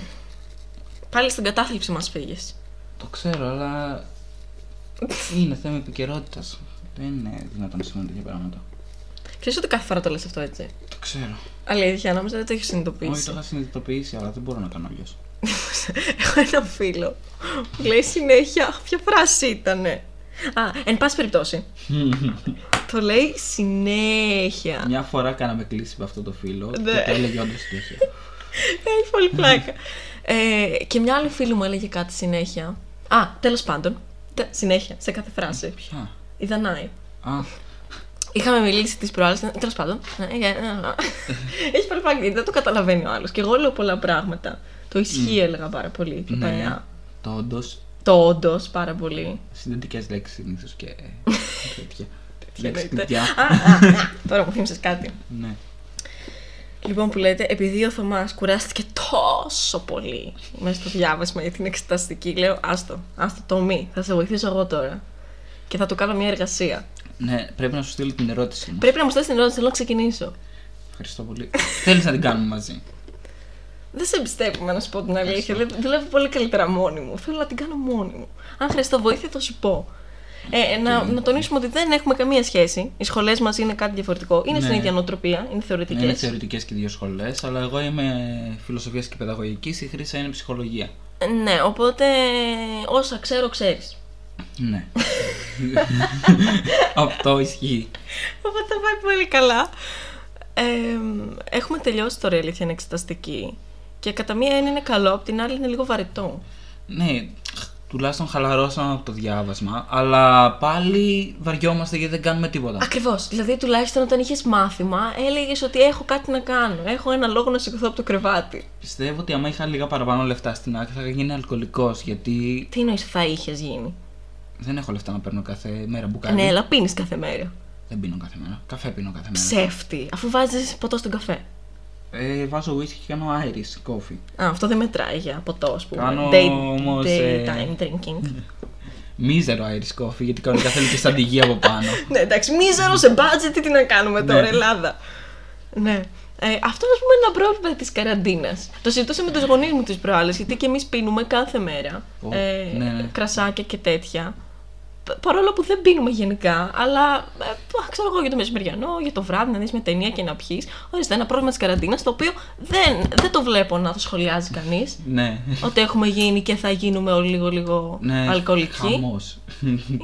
Πάλι στην κατάθλιψη μας πήγε. Το ξέρω, αλλά. είναι θέμα επικαιρότητας. Δεν είναι δυνατόν να συμβαίνουν τέτοια πράγματα. Ξέρεις ότι κάθε φορά το λες αυτό έτσι; Το ξέρω. Αλήθεια, νόμιζα δεν το έχεις Όχι, συνειδητοποιήσει. το είχα συνειδητοποιήσει, αλλά δεν μπορώ να κάνω αλλιώς. <laughs> Έχω ένα φίλο που λέει συνέχεια ποια φράση ήτανε. Α, εν πάση περιπτώσει. <laughs> το λέει συνέχεια. Μια φορά κάναμε κλίση με αυτό το φίλο Ναι. και το έλεγε όντως συνέχεια. Έχει πολύ πλάκα. ε, και μια άλλη φίλη μου έλεγε κάτι συνέχεια. Α, τέλος πάντων. τε- συνέχεια, σε κάθε φράση. Ποια; Η Δανάη. Α, Είχαμε μιλήσει τις προάλλες. Τέλος πάντων. Ναι, ε, ε, ε. Έχει πολύ πλάκα γιατί δεν το καταλαβαίνει ο άλλος. Και εγώ λέω πολλά πράγματα. Το ισχύει έλεγα πάρα πολύ πιο ναι. παλιά. Το όντως. Το όντως πάρα πολύ. Συνδετικέ λέξεις συνήθως και. τέτοια. <laughs> Τι Λέξη εννοείται. κλειδιά. Α, α, α, Τώρα μου θύμισες κάτι. Ναι. Λοιπόν, που λέτε, επειδή ο Θωμάς κουράστηκε τόσο πολύ μέσα στο διάβασμα για την εξεταστική, λέω άστο, άστο το μη, θα σε βοηθήσω εγώ τώρα. Και θα του κάνω μια εργασία. ναι, πρέπει να σου στείλω την ερώτηση μου. Πρέπει να μου στείλεις την ερώτηση, θέλω να ξεκινήσω. Ευχαριστώ πολύ. Θέλεις να την κάνουμε μαζί. Δεν σε εμπιστεύομαι να σου πω την αλήθεια. Δουλεύω δουλεύω πολύ καλύτερα μόνη μου. Θέλω να την κάνω μόνη μου. Αν χρειαστώ βοήθεια, θα σου πω. Ε, να, να τονίσουμε ότι δεν έχουμε καμία σχέση. Οι σχολές μας είναι κάτι διαφορετικό. Είναι στην Ναι. ίδια νοοτροπία, είναι θεωρητικές. Είναι θεωρητικές και δύο σχολές, αλλά εγώ είμαι φιλοσοφίας και παιδαγωγικής, η Χρήσα είναι ψυχολογία. Ναι, οπότε όσα ξέρω, ξέρεις. Ναι. <laughs> Αυτό ισχύει. Οπότε θα πάει πολύ καλά. Ε, έχουμε τελειώσει τώρα η αλήθεια είναι εξεταστική. Και κατά μία έννοια είναι καλό, απ' την άλλη είναι λίγο βαρετό. Ναι, τουλάχιστον χαλαρώσαμε από το διάβασμα, αλλά πάλι βαριόμαστε γιατί δεν κάνουμε τίποτα. Ακριβώς. Δηλαδή, τουλάχιστον όταν είχες μάθημα, έλεγες ότι έχω κάτι να κάνω. Έχω ένα λόγο να σηκωθώ από το κρεβάτι. Πιστεύω ότι άμα είχα λίγα παραπάνω λεφτά στην άκρη θα είχα γίνει αλκοολικός, γιατί Τι εννοείς θα είχες γίνει; δεν έχω λεφτά να παίρνω κάθε μέρα μπουκάλι. Ναι, αλλά πίνεις κάθε μέρα. Δεν πίνω κάθε μέρα. Καφέ πίνω κάθε μέρα. Ψεύτη, αφού βάζεις ποτό στον καφέ. Ε, βάζω whisky και κάνω Irish coffee. Α, αυτό δεν μετράει για ποτό, ας πούμε. Κάνω Day, όμως, ε, daytime drinking. <laughs> Μίζερο Irish coffee, γιατί κανονικά θέλει και σταντιγή από πάνω. <laughs> ναι, εντάξει, μίζερο σε budget, τι να κάνουμε τώρα, Ναι. Ελλάδα. Ναι. Ε, αυτό ας πούμε είναι ένα πρόβλημα της καραντίνας. Το συζητούσα με τους γονείς μου τις προάλλες, γιατί και εμείς πίνουμε κάθε μέρα Ω, ε, ναι, ναι. κρασάκια και τέτοια. Π- Παρόλο που δεν πίνουμε γενικά, αλλά ε, π- ξέρω εγώ για το μεσημεριανό, για το βράδυ να δεις με ταινία και να πιεις. Ορίστε, ένα πρόβλημα της καραντίνας, το οποίο δεν, δεν το βλέπω να το σχολιάζει κανείς. ναι. ότι έχουμε γίνει και θα γίνουμε όλοι λίγο λίγο ναι. αλκοολικοί. Χαμός.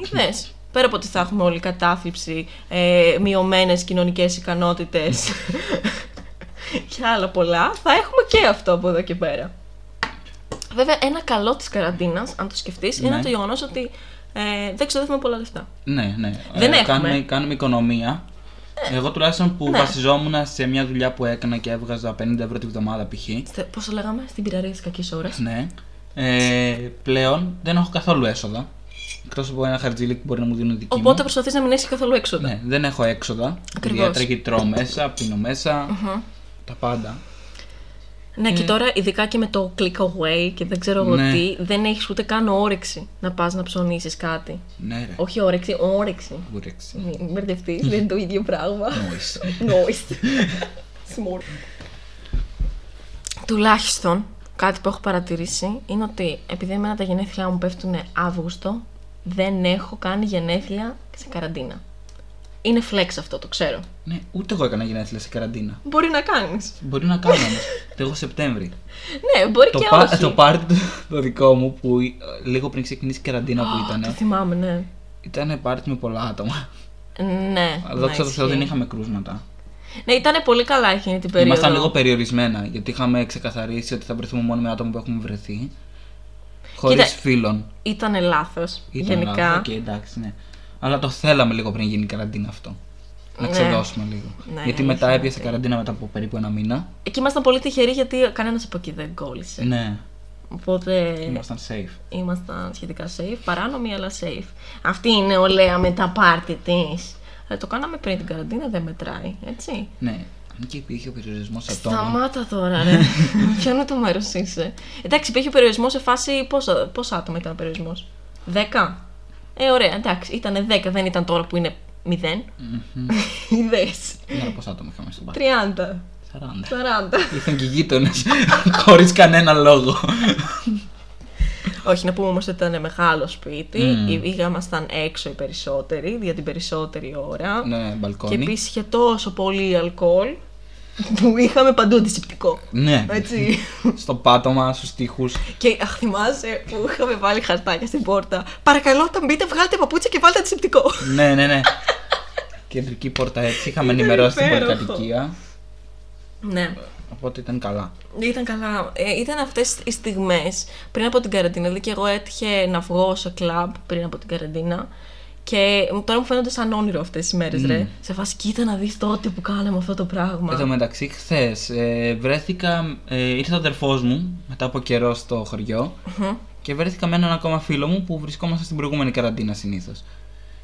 Είδες. Πέρα από ότι θα έχουμε όλη κατάθλιψη, ε, μειωμένες κοινωνικές ικανότητες <laughs> και άλλα πολλά, θα έχουμε και αυτό από εδώ και πέρα. Βέβαια, ένα καλό της καραντίνας, αν το σκεφτείς, είναι Ναι. το γεγονός ότι ε, δεν ξοδεύουμε πολλά λεφτά. ναι, ναι. Δεν έχουμε. Κάνουμε, κάνουμε οικονομία. Εγώ τουλάχιστον που ναι. βασιζόμουν σε μια δουλειά που έκανα και έβγαζα 50 ευρώ τη βδομάδα π.χ. Στε- Πώς το λέγαμε, στην πειραρία της κακής ώρας. Ναι. Ε, πλέον δεν έχω καθόλου έσοδα. Εκτός από ένα χαρτζίλι που μπορεί να μου δίνουν δική Οπότε μου. προσπαθείς να μην έχεις καθόλου έξοδα. Ναι, δεν έχω έξοδα. Ακριβώς. Ιδιαίτερα γιατί τρώω μέσα, πίνω μέσα. Τα πάντα. Ναι, και τώρα ειδικά και με το click away και δεν ξέρω εγώ Ναι. τι, δεν έχεις ούτε καν όρεξη να πας να ψωνίσεις κάτι. Ναι, ρε. Όχι όρεξη, όρεξη. Κούρεξη. Μην μπερδευτείς, δεν είναι το ίδιο πράγμα. Νόης. Noise. Small. Τουλάχιστον κάτι που έχω παρατηρήσει είναι ότι επειδή εμένα τα γενέθλιά μου πέφτουν Αύγουστο, δεν έχω κάνει γενέθλια σε καραντίνα. Είναι flex αυτό, το ξέρω. Ναι, ούτε εγώ έκανα γενέθλια σε καραντίνα. Μπορεί να κάνεις. Μπορεί να κάνω όμως. Εγώ Σεπτέμβρη. Ναι, μπορεί το, και πα- όχι. το πάρτι το, το δικό μου που ε, λίγο πριν ξεκινήσει η καραντίνα που Το ήταν. θυμάμαι, ναι. Ήταν πάρτι με πολλά άτομα. Ναι. Αλλά δόξα τω ναι, Θεώ δεν ισχύει. είχαμε κρούσματα. Ναι, ήταν πολύ καλά εκείνη την περίοδο. Ήμασταν λίγο περιορισμένα γιατί είχαμε ξεκαθαρίσει ότι θα βρεθούμε μόνο με άτομα που έχουμε βρεθεί. Χωρίς Κοίτα, φίλων. Ήταν λάθος. Ήταν Γενικά. λάθος, οκ, εντάξει, ναι. Αλλά το θέλαμε λίγο πριν γίνει η καραντίνα αυτό. Να Ναι. ξεδώσουμε λίγο. Ναι, γιατί αλήθεια μετά είναι έπιασε αυτή. καραντίνα μετά από περίπου ένα μήνα. Εκεί ήμασταν πολύ τυχεροί γιατί κανένας από εκεί δεν κόλλησε. Ναι, Οπότε ήμασταν safe. ήμασταν σχετικά safe. Παράνομοι, αλλά safe. Αυτή η νεολαία με τα πάρτι της. Ε, το κάναμε πριν την καραντίνα, δεν μετράει, έτσι. Ναι. Αν και υπήρχε ο περιορισμός ατόμων. Σταμάτα τώρα, ρε. <laughs> Ποιο το μέρο είσαι. Εντάξει, υπήρχε ο περιορισμός σε φάση. Πόσα, πόσα άτομα ήταν ο περιορισμός; 10. Ε, ωραία, εντάξει, ήταν 10, δεν ήταν τώρα που είναι 0. <laughs> Είδε. Ναι, πόσα άτομα είχαμε στον πάρκο. 30. 40. 40. Ήρθαν και οι γείτονες <laughs> χωρίς κανένα λόγο. Όχι, να πούμε όμως ότι ήταν μεγάλο σπίτι. Μμμ. Mm. Ήμασταν έξω οι περισσότεροι για την περισσότερη ώρα. ναι, Και μπαλκόνι. επίσης είχε τόσο πολύ αλκοόλ που <laughs> είχαμε παντού αντισηπτικό. Ναι, Έτσι. <laughs> στο πάτωμα, στους τοίχους. και αχ, θυμάσαι που είχαμε βάλει χαρτάκια στην πόρτα. Παρακαλώ, όταν μπείτε, βγάλτε παπούτσια και βάλτε αντισηπτικό. ναι, ναι, ναι. Κεντρική πόρτα έτσι. Είχαμε Ήταν ενημερώσει την υπέροχο. πολυκατοικία. ναι. Οπότε ήταν καλά. Ήταν καλά. Ε, ήταν αυτές οι στιγμές πριν από την καραντίνα. Δηλαδή και εγώ έτυχε να βγω σε κλαμπ πριν από την καραντίνα. Και τώρα μου φαίνονται σαν όνειρο αυτές τι μέρες, ρε. Σε φάση κοίτα να δεις τότε που κάναμε αυτό το πράγμα. Εν τω μεταξύ, χθες ε, βρέθηκα. Ε, ήρθε ο αδερφός μου μετά από καιρό στο χωριο Μμμ. και βρέθηκα με έναν ακόμα φίλο μου που βρισκόμαστε στην προηγούμενη καραντίνα συνήθως.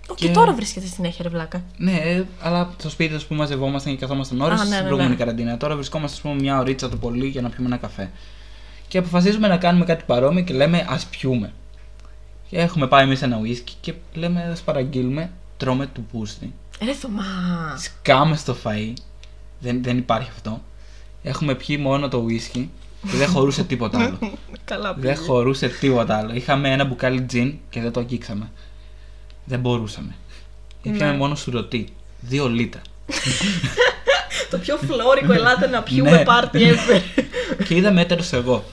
Ω, Και- Και τώρα βρίσκεται στην έχει, ρε βλάκα. Ναι, ε, αλλά στο σπίτι α πούμε μαζευόμασταν και καθόμασταν ώρες Α, ναι, στην ναι, προηγούμενη ναι. καραντίνα. Τώρα βρισκόμαστε ας πούμε μια ωρίτσα το πολύ για να πιούμε ένα καφέ. Και αποφασίζουμε να κάνουμε κάτι παρόμοιο και λέμε ας πιούμε. Και έχουμε πάει εμείς ένα ουίσκι και λέμε ας παραγγείλουμε, τρώμε του πούστη. Ρε Θωμά. Σκάμε στο φαΐ. Δεν, δεν υπάρχει αυτό. Έχουμε πιει μόνο το ουίσκι και δεν χωρούσε τίποτα άλλο. <laughs> Καλά δεν πήγε. χωρούσε τίποτα άλλο. Είχαμε ένα μπουκάλι τζιν και δεν το αγγίξαμε. Δεν μπορούσαμε. Ήπιαμε Ναι. μόνο σουρωτή. Δύο λίτρα. <laughs> Το πιο φλόρικο, ελάτε να πιούμε Ναι. πάρτι ever. και είδαμε έτερος εγώ.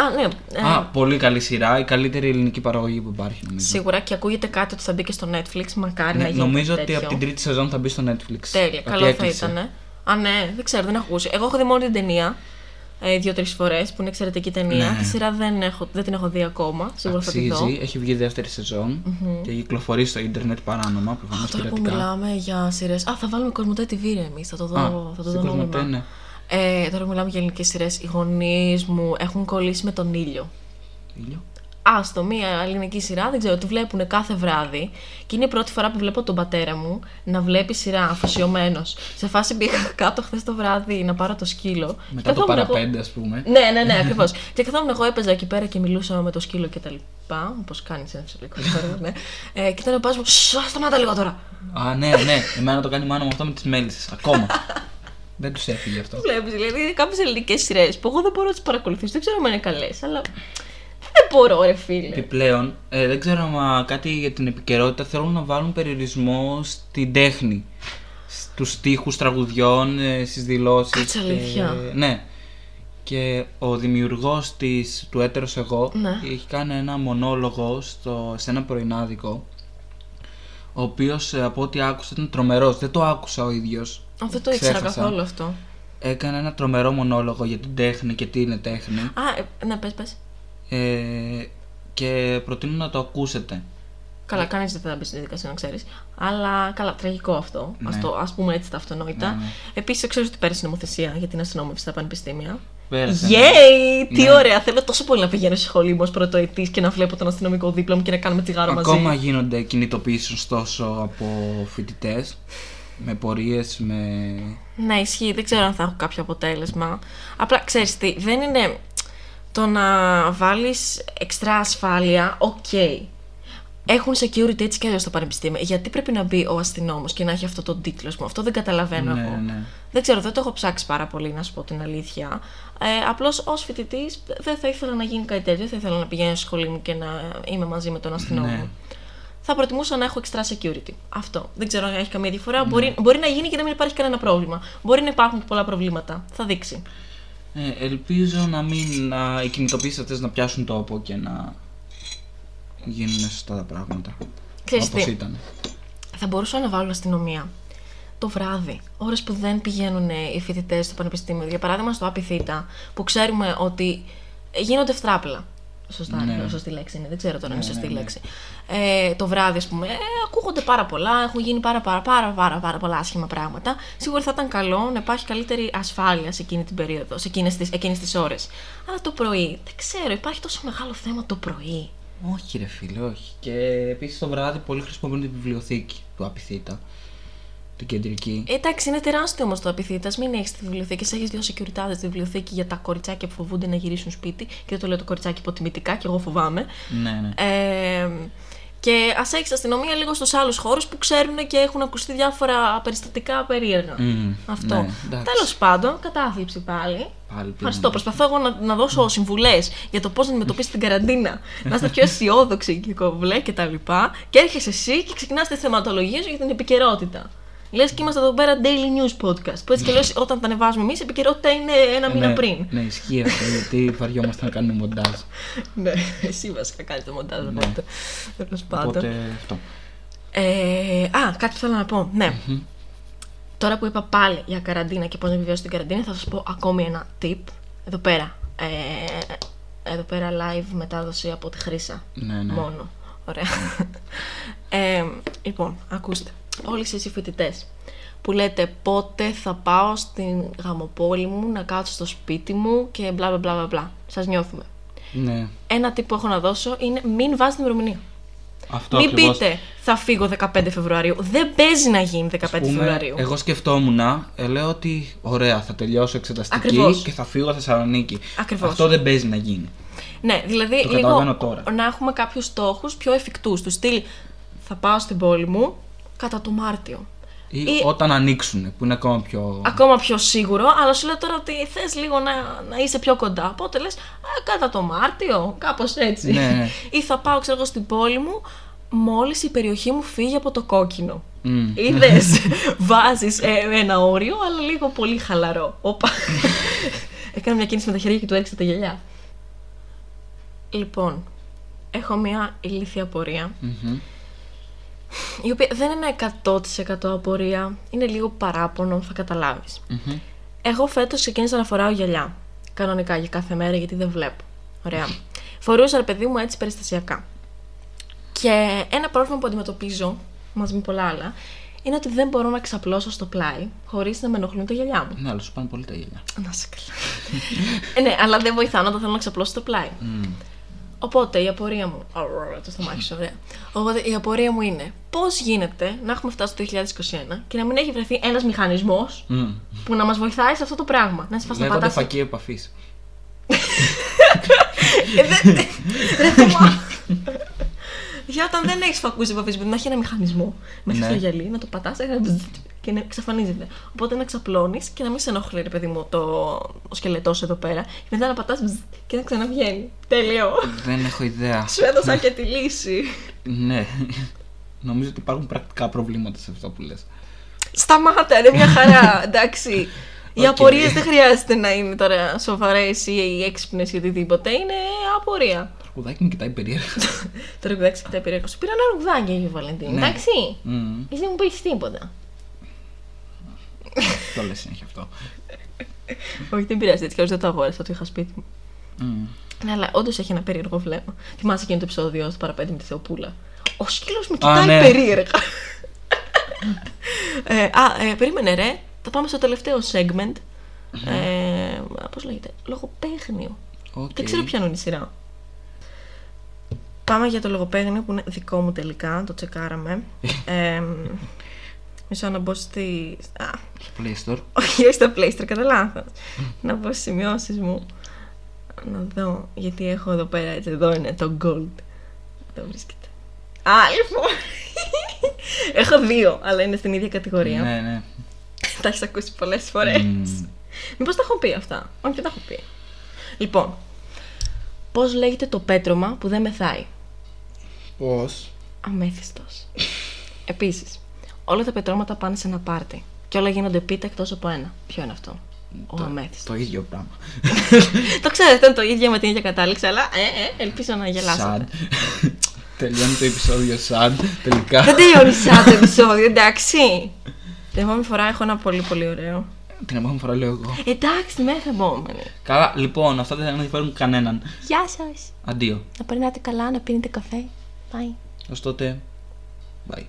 Α, ναι. ε, Α, πολύ καλή σειρά. Η καλύτερη ελληνική παραγωγή που υπάρχει νομίζω. Σίγουρα και ακούγεται κάτι ότι θα μπει και στο Netflix. Μακάρι Ναι, να γίνει. νομίζω κάτι ότι από τέτοιο. την τρίτη σεζόν θα μπει στο Netflix. Τέλεια, Ότι καλό θα έκλεισε. ήταν. Α, ναι, δεν ξέρω, δεν έχω ακούσει. Εγώ έχω δει μόνο την ταινία ε, δύο-τρεις φορές που είναι εξαιρετική ταινία. Ναι. Τη σειρά δεν, έχω, δεν την έχω δει ακόμα. Σίγουρα θα τη δω. Αξίζει, έχει βγει δεύτερη σεζόν και κυκλοφορεί στο ίντερνετ παράνομα, προφανώς Τώρα που πειρατικά. μιλάμε για σειρές. Α, θα βάλουμε Κοσμοτέ TV ρε εμείς. Θα το δω, Α, θα το στην δω Κοσμοτέ, νόμιμα. ναι. Ε, τώρα που μιλάμε για ελληνικές σειρές. Οι γονείς μου έχουν κολλήσει με τον ήλιο. Ήλιο; Άστο, μία ελληνική σειρά, δεν ξέρω, τη βλέπουν κάθε βράδυ. Και είναι η πρώτη φορά που βλέπω τον πατέρα μου να βλέπει σειρά αφοσιωμένος. Σε φάση πήγα <laughs> κάτω χθες το βράδυ να πάρω το σκύλο. Μετά Και το καθόμουν εγώ- παραπέντε, ας πούμε. Ναι, ναι, ναι, ακριβώς. <laughs> και καθόμουν εγώ έπαιζα εκεί πέρα και μιλούσα με το σκύλο και τα λοιπά. Όπως κάνεις ένα φυσιολογικό ζώο, ναι. Ε, και ήταν ο πας μου, «Σου, σταμάτα λίγο τώρα. Α, ναι, ναι. Εμένα το κάνει η μάνα μου αυτό με τις μέλισσες. Ακόμα. <laughs> δεν του έφυγε αυτό. Βλέπεις, δηλαδή είναι κάποιες ελληνικές σειρές που εγώ δεν μπορώ να τις παρακολουθήσω. Δεν ξέρω αν είναι καλές, αλλά. Δεν μπορώ, ρε φίλε. Επιπλέον, ε, δεν ξέρω αν κάτι για την επικαιρότητα θέλουν να βάλουν περιορισμό στην τέχνη. Στους στίχους τραγουδιών, ε, στις δηλώσεις. Κάτσε, αλήθεια. Και- ναι. Και ο δημιουργός της, του Έτερος Εγώ Ναι. έχει κάνει ένα μονόλογο στο, σε ένα πρωινάδικο ο οποίος ε, από ό,τι άκουσα ήταν τρομερός. Δεν το άκουσα ο ίδιος. Α, δεν το ήξερα Ξέχασα. καθόλου αυτό. Έκανε ένα τρομερό μονόλογο για την τέχνη και τι είναι τέχνη. Α, ε, ναι, πες, πες. Ε, και προτείνω να το ακούσετε. Καλά, κανείς δεν θα μπει στη διαδικασία να ξέρεις. Αλλά καλά, τραγικό αυτό. Ναι. Ας, το, ας πούμε έτσι τα αυτονόητα. Ναι, ναι. Επίσης, ξέρω ότι πέρασε νομοθεσία για την αστυνόμευση στα πανεπιστήμια. Πέρασε. Yay! Τι Ναι. ωραία! Θέλω τόσο πολύ να πηγαίνω στη σχολή μου ως πρωτοετής και να βλέπω τον αστυνομικό δίπλα μου και να κάνουμε τσιγάρο μαζί. Ακόμα γίνονται κινητοποιήσεις ωστόσο από φοιτητές με πορείες, με... Ναι, ισχύει. Δεν ξέρω αν θα έχω κάποιο αποτέλεσμα. Απλά ξέρεις τι, δεν είναι το να βάλεις εξτρά ασφάλεια, οκ. Έχουν security έτσι και αλλιώς στο πανεπιστήμιο. Γιατί πρέπει να μπει ο αστυνόμος και να έχει αυτό τον τίτλο, ας πούμε. Αυτό δεν καταλαβαίνω Ναι, εγώ. ναι. Δεν ξέρω, δεν το έχω ψάξει πάρα πολύ να σου πω την αλήθεια. Ε, Απλώς ως φοιτητής δεν θα ήθελα να γίνει κάτι τέτοιο. Δεν θα ήθελα να πηγαίνω στη σχολή μου και να είμαι μαζί με τον αστυνόμο. Ναι. Θα προτιμούσα να έχω extra security. Αυτό. Δεν ξέρω αν έχει καμία διαφορά. Ναι. Μπορεί, μπορεί να γίνει και να μην υπάρχει κανένα πρόβλημα. Μπορεί να υπάρχουν πολλά προβλήματα. Θα δείξει. Ε, ελπίζω να μην να, οι κινητοποιήσεις αυτές να πιάσουν τόπο και να γίνουν σωστά τα πράγματα. Ξέρεις Όπως τι, ήταν. θα μπορούσα να βάλω αστυνομία το βράδυ, ώρες που δεν πηγαίνουν ε, οι φοιτητές στο πανεπιστήμιο. Για παράδειγμα, στο ΑΠΙΘΙΤΑ, που ξέρουμε ότι γίνονται ευτράπλα. Σωστά, Ναι. ναι. σωστή λέξη είναι, δεν ξέρω τώρα αν Ναι, είναι σωστή ναι, ναι. λέξη. Ε, το βράδυ, ας πούμε, ε, ακούγονται πάρα πολλά, έχουν γίνει πάρα, πάρα, πάρα, πάρα, πάρα πολλά άσχημα πράγματα. Σίγουρα θα ήταν καλό να υπάρχει καλύτερη ασφάλεια σε εκείνη την περίοδο, σε εκείνες τις, εκείνες τις ώρες. Αλλά το πρωί, δεν ξέρω, υπάρχει τόσο μεγάλο θέμα το πρωί. Όχι ρε φίλε, όχι. Και επίσης το βράδυ πολύ χρησιμοποιούν την βιβλιοθήκη του Απιθύτα. Την κεντρική. Ε, Εντάξει, είναι τεράστιο όμως το επιθύτας. Μην έχεις τη βιβλιοθήκη. Έχεις δύο security στη βιβλιοθήκη για τα κοριτσάκια που φοβούνται να γυρίσουν σπίτι. Και δεν το λέω το κοριτσάκι υποτιμητικά, και εγώ φοβάμαι. Ναι, ναι. Ε, και ας έχεις αστυνομία λίγο στους άλλους χώρους που ξέρουν και έχουν ακουστεί διάφορα περιστατικά περίεργα. Μμμ, Αυτό. ναι, εντάξει. Τέλος πάντων, κατάθλιψη πάλι. Πάλι Ευχαριστώ. Προσπαθώ εγώ να, να δώσω συμβουλές για το πώς να αντιμετωπίσεις την καραντίνα. <laughs> να είστε πιο αισιόδοξοι και κοβλέ και τα λοιπά. Και έρχεσαι εσύ και ξεκινάς τη θεματολογία σου για την επικαιρότητα. Λες και είμαστε εδώ πέρα daily news podcast. Που έτσι και λέω όταν τα ανεβάζουμε εμείς, η επικαιρότητα είναι ένα μήνα ναι, πριν. Ναι, ισχύει αυτό γιατί βαριόμαστε να κάνουμε μοντάζ. ναι, εσύ βασικά κάνεις το μοντάζ. Οπότε. Τέλος πάντων. Οπότε αυτό. Ε, α, κάτι που θέλω να πω. Ναι. Τώρα που είπα πάλι για καραντίνα και πώς να επιβιώσω την καραντίνα, θα σας πω ακόμη ένα tip. Εδώ πέρα. Ε, εδώ πέρα live μετάδοση από τη Χρύσα. Ναι, ναι. Μόνο. Ωραία. Ε, λοιπόν, ακούστε. Όλοι εσείς οι φοιτητές που λέτε πότε θα πάω στην γαμοπόλη μου να κάτσω στο σπίτι μου και μπλα μπλα μπλα μπλα. Σας νιώθουμε. Ναι. Ένα tip που έχω να δώσω είναι μην βάζετε ημερομηνία. Αυτό Μην ακριβώς. πείτε θα φύγω 15 Φεβρουαρίου. Δεν παίζει να γίνει 15 Πούμε, Φεβρουαρίου. εγώ σκεφτόμουν, ε, λέω ότι ωραία, θα τελειώσω εξεταστική Ακριβώς. και θα φύγω Θεσσαλονίκη. Ακριβώς. Αυτό δεν παίζει να γίνει. Ναι, δηλαδή Το λίγο καταλαβαίνω τώρα. να έχουμε κάποιους στόχους πιο εφικτούς. Του στυλ θα πάω στην πόλη μου κατά το Μάρτιο. Ή, Ή- όταν ανοίξουν, που είναι ακόμα πιο. Ακόμα πιο σίγουρο, αλλά σου λέω τώρα ότι θες λίγο να, να είσαι πιο κοντά. Οπότε λες, κατά το Μάρτιο, κάπως έτσι. Ναι, ναι. <laughs> Ή θα πάω, ξέρω εγώ, στην πόλη μου μόλις η περιοχή μου φύγει από το κόκκινο. Μμ. Είδες, <laughs> βάζεις ένα όριο, αλλά λίγο πολύ χαλαρό. Όπα. <laughs> Έκανα μια κίνηση με τα χέρια και του έριξε τα γυαλιά. Λοιπόν, έχω μια ηλίθια απορία, Μμμ. Η οποία δεν είναι 100% απορία, είναι λίγο παράπονο, θα καταλάβεις. Μμμ. Εγώ φέτος ξεκίνησα να φοράω γυαλιά. Κανονικά για κάθε μέρα γιατί δεν βλέπω. Ωραία. Φορούσα ρε παιδί μου έτσι περιστασιακά. Και ένα πρόβλημα που αντιμετωπίζω, μαζί με πολλά άλλα, είναι ότι δεν μπορώ να ξαπλώσω στο πλάι χωρίς να με ενοχλούν τα γυαλιά μου. Ναι, αλλά σου πάνε πολύ τα γέλια. Να σε καλά. ε, ναι, αλλά δεν βοηθάω όταν θέλω να ξαπλώσω το πλάι. Μμ. Οπότε η απορία μου. Ωραία, το στομάχι ωραία. Οπότε η απορία μου είναι πώ γίνεται να έχουμε φτάσει το 2021 και να μην έχει βρεθεί ένα μηχανισμό Μμ. που να μα βοηθάει σε αυτό το πράγμα. Να σε φας να Λέγονται πατάς φακή επαφή. Ε, δεν- Ρε Θωμά. Για όταν δεν έχεις φακούς επαφή, να έχει ένα μηχανισμό μέσα Ναι. στο γυαλί, να το πατάς και να εξαφανίζεται. Οπότε να ξαπλώνεις και να μην σε ενοχλεί, ρε παιδί μου, το ο σκελετός εδώ πέρα. Και μετά να πατάς και να ξαναβγαίνει. Τέλειο. Δεν έχω ιδέα. <laughs> Σου έδωσα και τη λύση. Ναι. <laughs> Νομίζω ότι υπάρχουν πρακτικά προβλήματα σε αυτό που λες. Σταμάτα, είναι μια χαρά, <laughs> εντάξει. Οι Οκ. απορίες δεν χρειάζεται να είναι τώρα σοβαρές ή έξυπνες ή οτιδήποτε. Είναι απορία. Το ρουκουδάκι μου κοιτάει περίεργα. <laughs> Το ρουκουδάκι κοιτάει περίεργο. Σου πήρα ένα ρουκουδάκι, Αγίου Βαλεντίνη. Ναι. Εντάξει. Μμ. Εσύ δεν μου πεις τίποτα. <laughs> Το λες συνέχεια αυτό. Όχι, δεν πειράζει, έτσι κι αλλιώς δεν το αγόρασα, το είχα σπίτι μου. Μμ. Ναι, αλλά όντως έχει ένα περίεργο βλέμμα. Θυμάσαι εκείνο το επεισόδιο στο παραπέντε με τη Θεοπούλα. Ο σκύλος με κοιτάει ναι. περίεργα. <laughs> ε, α, ε, περίμενε ρε. Θα πάμε στο τελευταίο segment. Ε, Πώς λέγεται, λογοπαίγνιο. Οκ. Δεν ξέρω ποια είναι η σειρά. Πάμε για το λογοπαίγνιο που είναι δικό μου τελικά, το τσεκάραμε. <laughs> ε, μισό να μπω στη. Α, Στο Play Store. όχι, όχι στα Play Store, κατά λάθος. να μπω στις σημειώσεις μου. Να δω, γιατί έχω εδώ πέρα, έτσι, εδώ είναι το gold. Εδώ βρίσκεται. Α, λοιπόν. <laughs> έχω δύο, αλλά είναι στην ίδια κατηγορία. Ναι, ναι. Τα έχεις ακούσει πολλές φορές. Μμ. Μήπως τα έχω πει αυτά. Όχι, δεν τα έχω πει. Λοιπόν, πώς λέγεται το πέτρωμα που δεν μεθάει; Πώς; Αμέθιστος. Επίσης, όλα τα πετρώματα πάνε σε ένα πάρτι. Και όλα γίνονται πίτα εκτός από ένα. Ποιο είναι αυτό; Ο αμέθιστος. Το ίδιο πράγμα. <laughs> το ξέρω, δεν είναι το ίδιο με την ίδια κατάληξη, αλλά ε, ε, ελπίζω να γελάσετε. Sad. <laughs> Τελειώνει το επεισόδιο sad. Τελικά. Δεν τελειώνει σαν το επεισόδιο, εντάξει. Την επόμενη φορά έχω ένα πολύ πολύ ωραίο. Την επόμενη φορά λέω εγώ. Εντάξει, τη μέχρι επόμενη. Καλά, λοιπόν, αυτά δεν θα ενδιαφέρουν κανέναν. Γεια σας. Αντίο. Να περνάτε καλά, να πίνετε καφέ. Bye. Ως τότε. Bye.